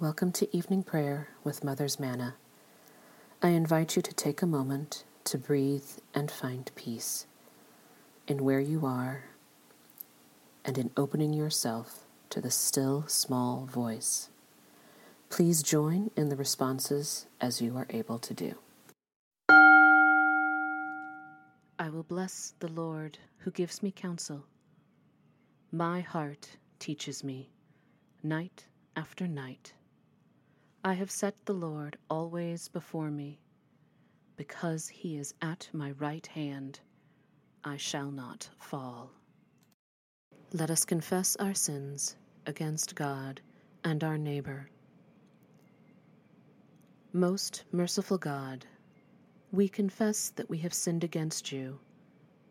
Welcome to evening prayer with Mother's Manna. I invite you to take a moment to breathe and find peace in where you are and in opening yourself to the still small voice. Please join in the responses as you are able to do. I will bless the Lord who gives me counsel. My heart teaches me night after night. I have set the Lord always before me. Because he is at my right hand, I shall not fall. Let us confess our sins against God and our neighbor. Most merciful God, we confess that we have sinned against you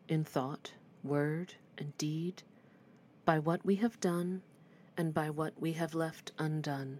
in thought, word, and deed, by what we have done and by what we have left undone.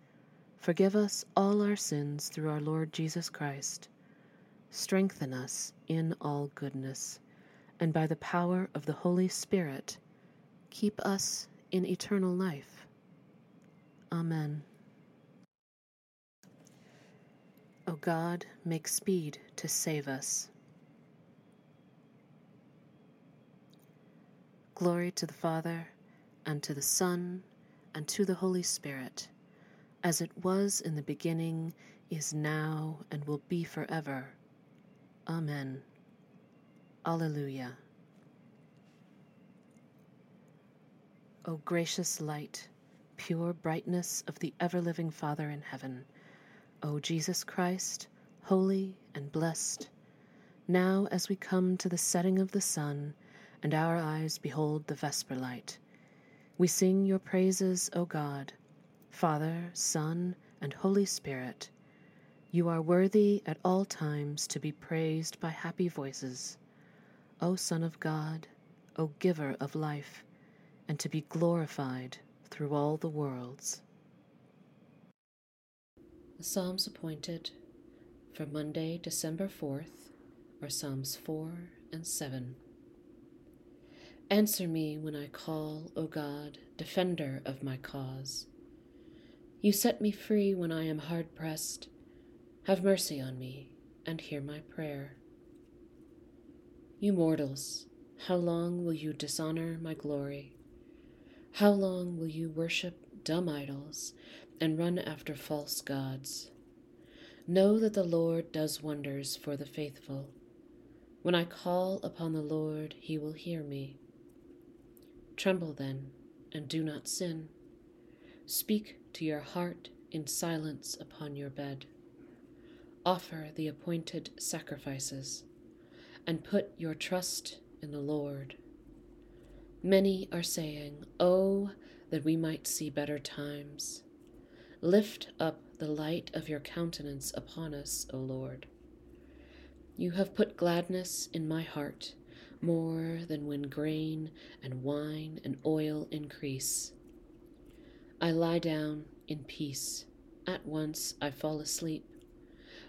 Forgive us all our sins through our Lord Jesus Christ. Strengthen us in all goodness, and by the power of the Holy Spirit, keep us in eternal life. Amen. O God, make speed to save us. Glory to the Father, and to the Son, and to the Holy Spirit as it was in the beginning, is now, and will be forever. Amen. Alleluia. O gracious light, pure brightness of the ever living Father in heaven, O Jesus Christ, holy and blessed, now as we come to the setting of the sun, and our eyes behold the vesper light, we sing your praises, O God Father, Son, and Holy Spirit, you are worthy at all times to be praised by happy voices, O Son of God, O Giver of life, and to be glorified through all the worlds. The Psalms appointed for Monday, December 4th, are Psalms 4 and 7. Answer me when I call, O God, defender of my cause. You set me free when I am hard pressed. Have mercy on me and hear my prayer. You mortals, how long will you dishonor my glory? How long will you worship dumb idols and run after false gods? Know that the Lord does wonders for the faithful. When I call upon the Lord, he will hear me. Tremble then, and do not sin. Speak to your heart in silence upon your bed. Offer the appointed sacrifices, and put your trust in the Lord. Many are saying, Oh, that we might see better times. Lift up the light of your countenance upon us, O Lord. You have put gladness in my heart more than when grain and wine and oil increase. I lie down in peace. At once I fall asleep.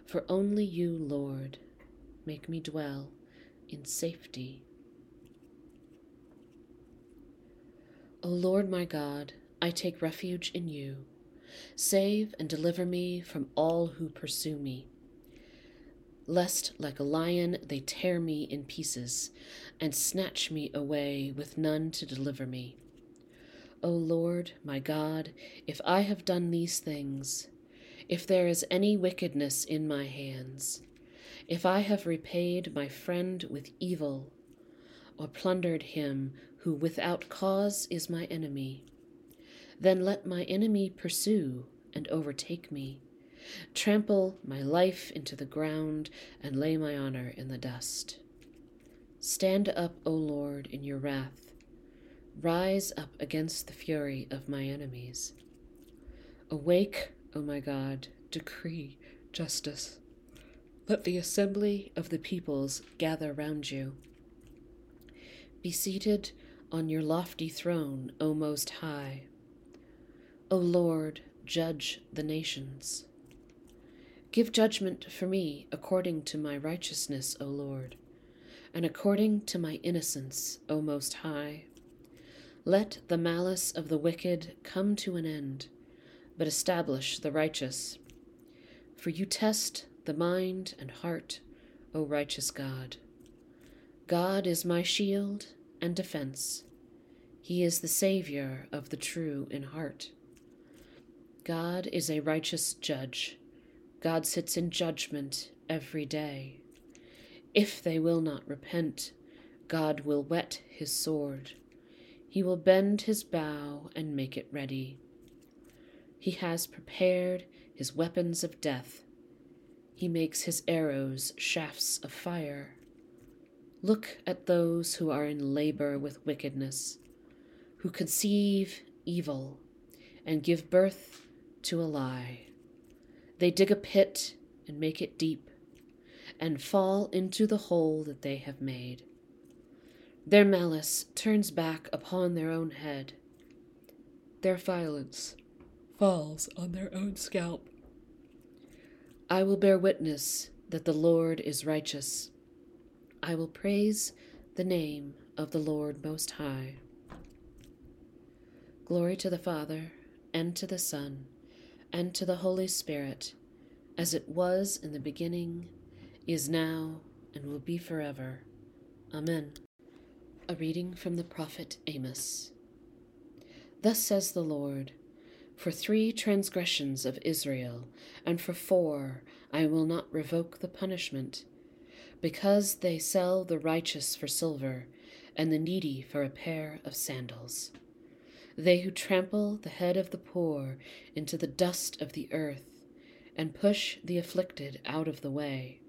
For only you, Lord, make me dwell in safety. O Lord my God, I take refuge in you. Save and deliver me from all who pursue me. Lest, like a lion, they tear me in pieces and snatch me away with none to deliver me. O Lord, my God, if I have done these things, if there is any wickedness in my hands, if I have repaid my friend with evil, or plundered him who without cause is my enemy, then let my enemy pursue and overtake me, trample my life into the ground, and lay my honor in the dust. Stand up, O Lord, in your wrath Rise up against the fury of my enemies. Awake, O my God, decree justice. Let the assembly of the peoples gather round you. Be seated on your lofty throne, O Most High. O Lord, judge the nations. Give judgment for me according to my righteousness, O Lord, and according to my innocence, O Most High. Let the malice of the wicked come to an end, but establish the righteous. For you test the mind and heart, O righteous God. God is my shield and defense. He is the Savior of the true in heart. God is a righteous judge. God sits in judgment every day. If they will not repent, God will whet his sword. He will bend his bow and make it ready. He has prepared his weapons of death he makes his arrows shafts of fire. Look at those who are in labor with wickedness, who conceive evil and give birth to a lie. They dig a pit and make it deep, and fall into the hole that they have made. Their malice turns back upon their own head. Their violence falls on their own scalp. I will bear witness that the Lord is righteous. I will praise the name of the Lord Most High. Glory to the Father, and to the Son, and to the Holy Spirit, as it was in the beginning, is now, and will be forever. Amen. A reading from the prophet Amos. Thus says the Lord for three transgressions of Israel, and for four I will not revoke the punishment, because they sell the righteous for silver, and the needy for a pair of sandals. They who trample the head of the poor into the dust of the earth, and push the afflicted out of the way.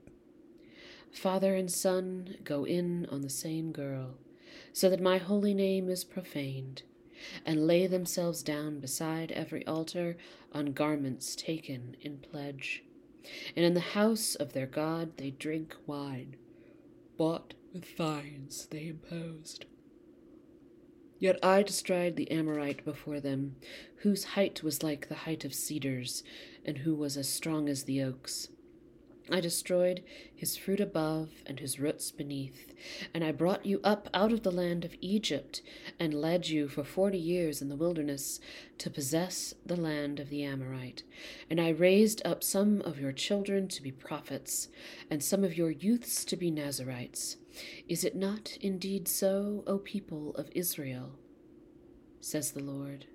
Father and son go in on the same girl, so that my holy name is profaned and lay themselves down beside every altar on garments taken in pledge. And in the house of their God they drink wine, bought with fines they imposed. Yet I destroyed the Amorite before them, whose height was like the height of cedars, and who was as strong as the oaks. I destroyed his fruit above and his roots beneath, and I brought you up out of the land of Egypt, and led you for forty years in the wilderness to possess the land of the Amorite. And I raised up some of your children to be prophets, and some of your youths to be Nazarites. Is it not indeed so, O people of Israel? says the Lord.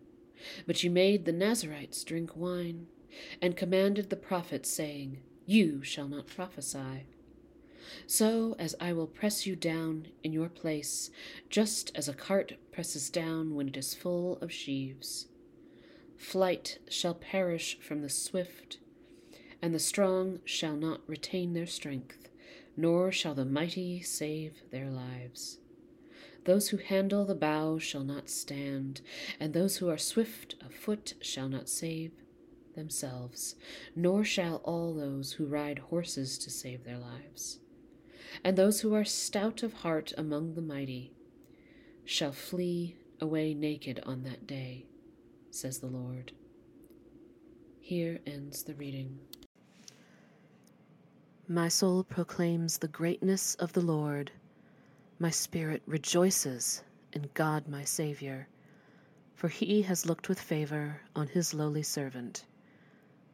But you made the Nazarites drink wine, and commanded the prophets, saying, you shall not prophesy. So as I will press you down in your place, just as a cart presses down when it is full of sheaves. Flight shall perish from the swift, and the strong shall not retain their strength, nor shall the mighty save their lives. Those who handle the bow shall not stand, and those who are swift of foot shall not save themselves, nor shall all those who ride horses to save their lives. And those who are stout of heart among the mighty shall flee away naked on that day, says the Lord. Here ends the reading. My soul proclaims the greatness of the Lord. My spirit rejoices in God my Saviour, for he has looked with favor on his lowly servant.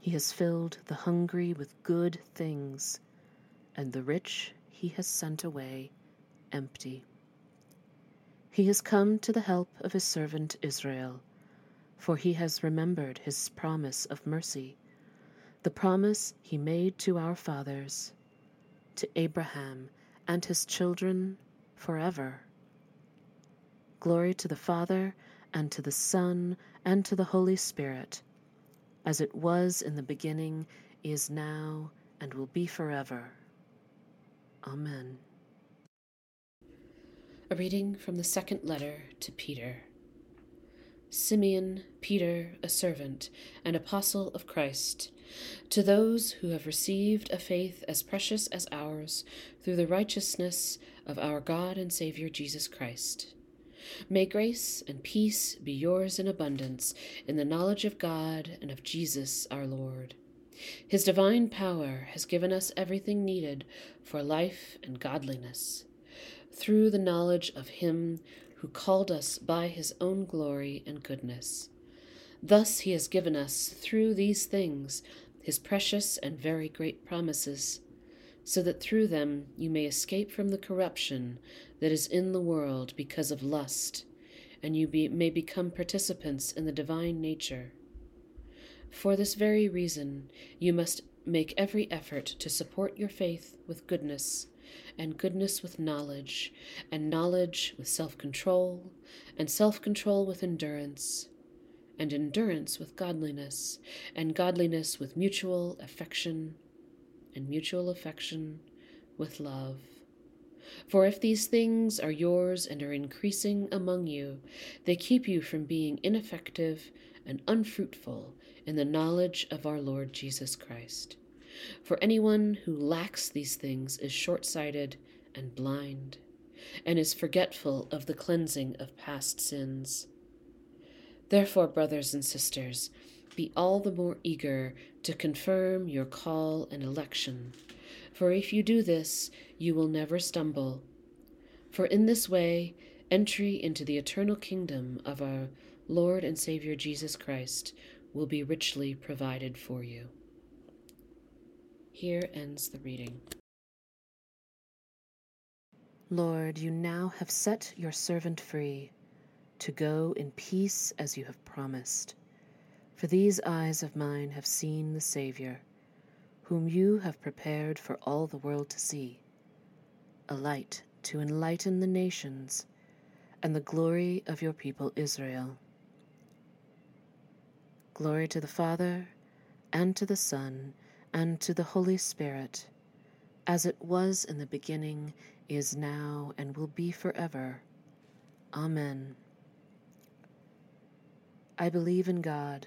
He has filled the hungry with good things, and the rich he has sent away empty. He has come to the help of his servant Israel, for he has remembered his promise of mercy, the promise he made to our fathers, to Abraham and his children forever. Glory to the Father, and to the Son, and to the Holy Spirit, as it was in the beginning, is now, and will be forever. Amen. A reading from the second letter to Peter. Simeon, Peter, a servant and apostle of Christ, to those who have received a faith as precious as ours through the righteousness of our God and Saviour Jesus Christ. May grace and peace be yours in abundance in the knowledge of God and of Jesus our Lord. His divine power has given us everything needed for life and godliness. Through the knowledge of Him who called us by his own glory and goodness. Thus he has given us, through these things, his precious and very great promises, so that through them you may escape from the corruption that is in the world because of lust, and you be, may become participants in the divine nature. For this very reason, you must make every effort to support your faith with goodness and goodness with knowledge, and knowledge with self control, and self control with endurance, and endurance with godliness, and godliness with mutual affection, and mutual affection with love. For if these things are yours and are increasing among you, they keep you from being ineffective and unfruitful in the knowledge of our Lord Jesus Christ. For anyone who lacks these things is short sighted and blind, and is forgetful of the cleansing of past sins. Therefore, brothers and sisters, be all the more eager to confirm your call and election, for if you do this, you will never stumble. For in this way, entry into the eternal kingdom of our Lord and Savior Jesus Christ will be richly provided for you. Here ends the reading. Lord, you now have set your servant free to go in peace as you have promised. For these eyes of mine have seen the Saviour, whom you have prepared for all the world to see, a light to enlighten the nations, and the glory of your people Israel. Glory to the Father, and to the Son, and to the Holy Spirit, as it was in the beginning, is now, and will be forever. Amen. I believe in God,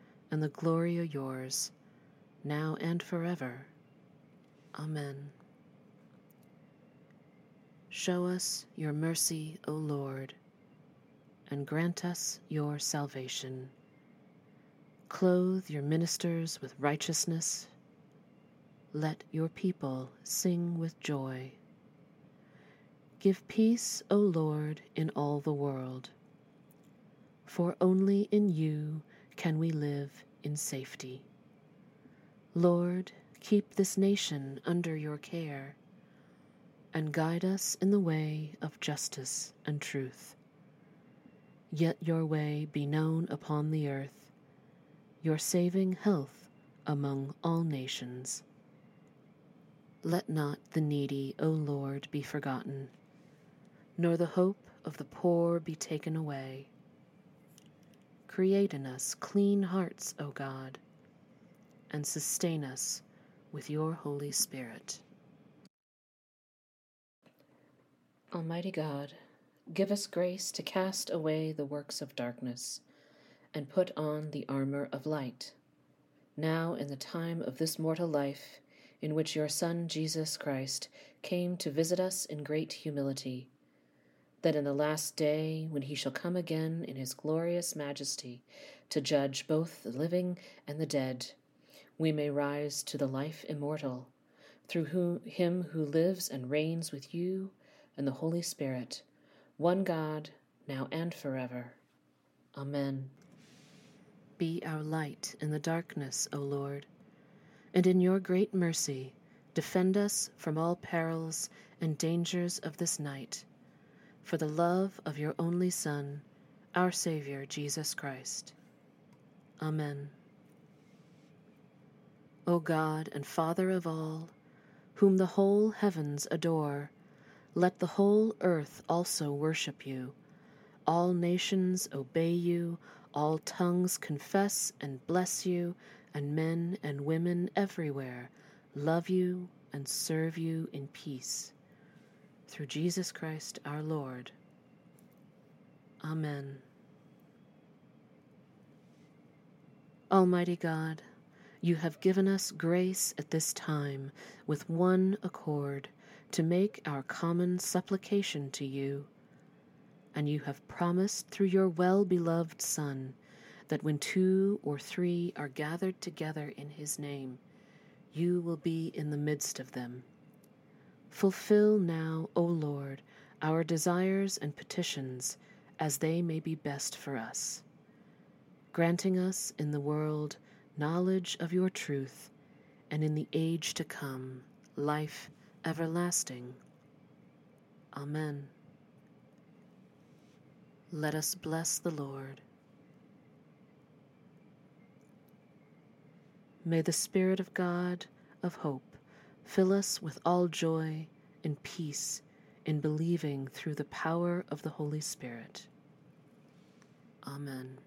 and the glory are yours, now and forever. Amen. Show us your mercy, O Lord, and grant us your salvation. Clothe your ministers with righteousness. Let your people sing with joy. Give peace, O Lord, in all the world. for only in you can we live in safety. Lord, keep this nation under your care and guide us in the way of justice and truth. Yet your way be known upon the earth, your saving health among all nations. Let not the needy, O Lord, be forgotten, nor the hope of the poor be taken away. Create in us clean hearts, O God, and sustain us with your Holy Spirit. Almighty God, give us grace to cast away the works of darkness and put on the armor of light. Now, in the time of this mortal life, in which your Son Jesus Christ came to visit us in great humility, that in the last day, when he shall come again in his glorious majesty to judge both the living and the dead, we may rise to the life immortal, through whom, him who lives and reigns with you and the Holy Spirit, one God, now and forever. Amen. Be our light in the darkness, O Lord, and in your great mercy defend us from all perils and dangers of this night, for the love of your only Son, our Saviour, Jesus Christ. Amen. O God and Father of all, whom the whole heavens adore, let the whole earth also worship you. All nations obey you, all tongues confess and bless you, and men and women everywhere love you and serve you in peace. Through Jesus Christ our Lord. Amen. Almighty God, you have given us grace at this time with one accord to make our common supplication to you. And you have promised through your well beloved Son that when two or three are gathered together in his name, you will be in the midst of them. Fulfill now, O Lord, our desires and petitions as they may be best for us, granting us in the world knowledge of your truth, and in the age to come life everlasting. Amen. Let us bless the Lord. May the Spirit of God of hope fill us with all joy and peace in believing through the power of the Holy Spirit. Amen.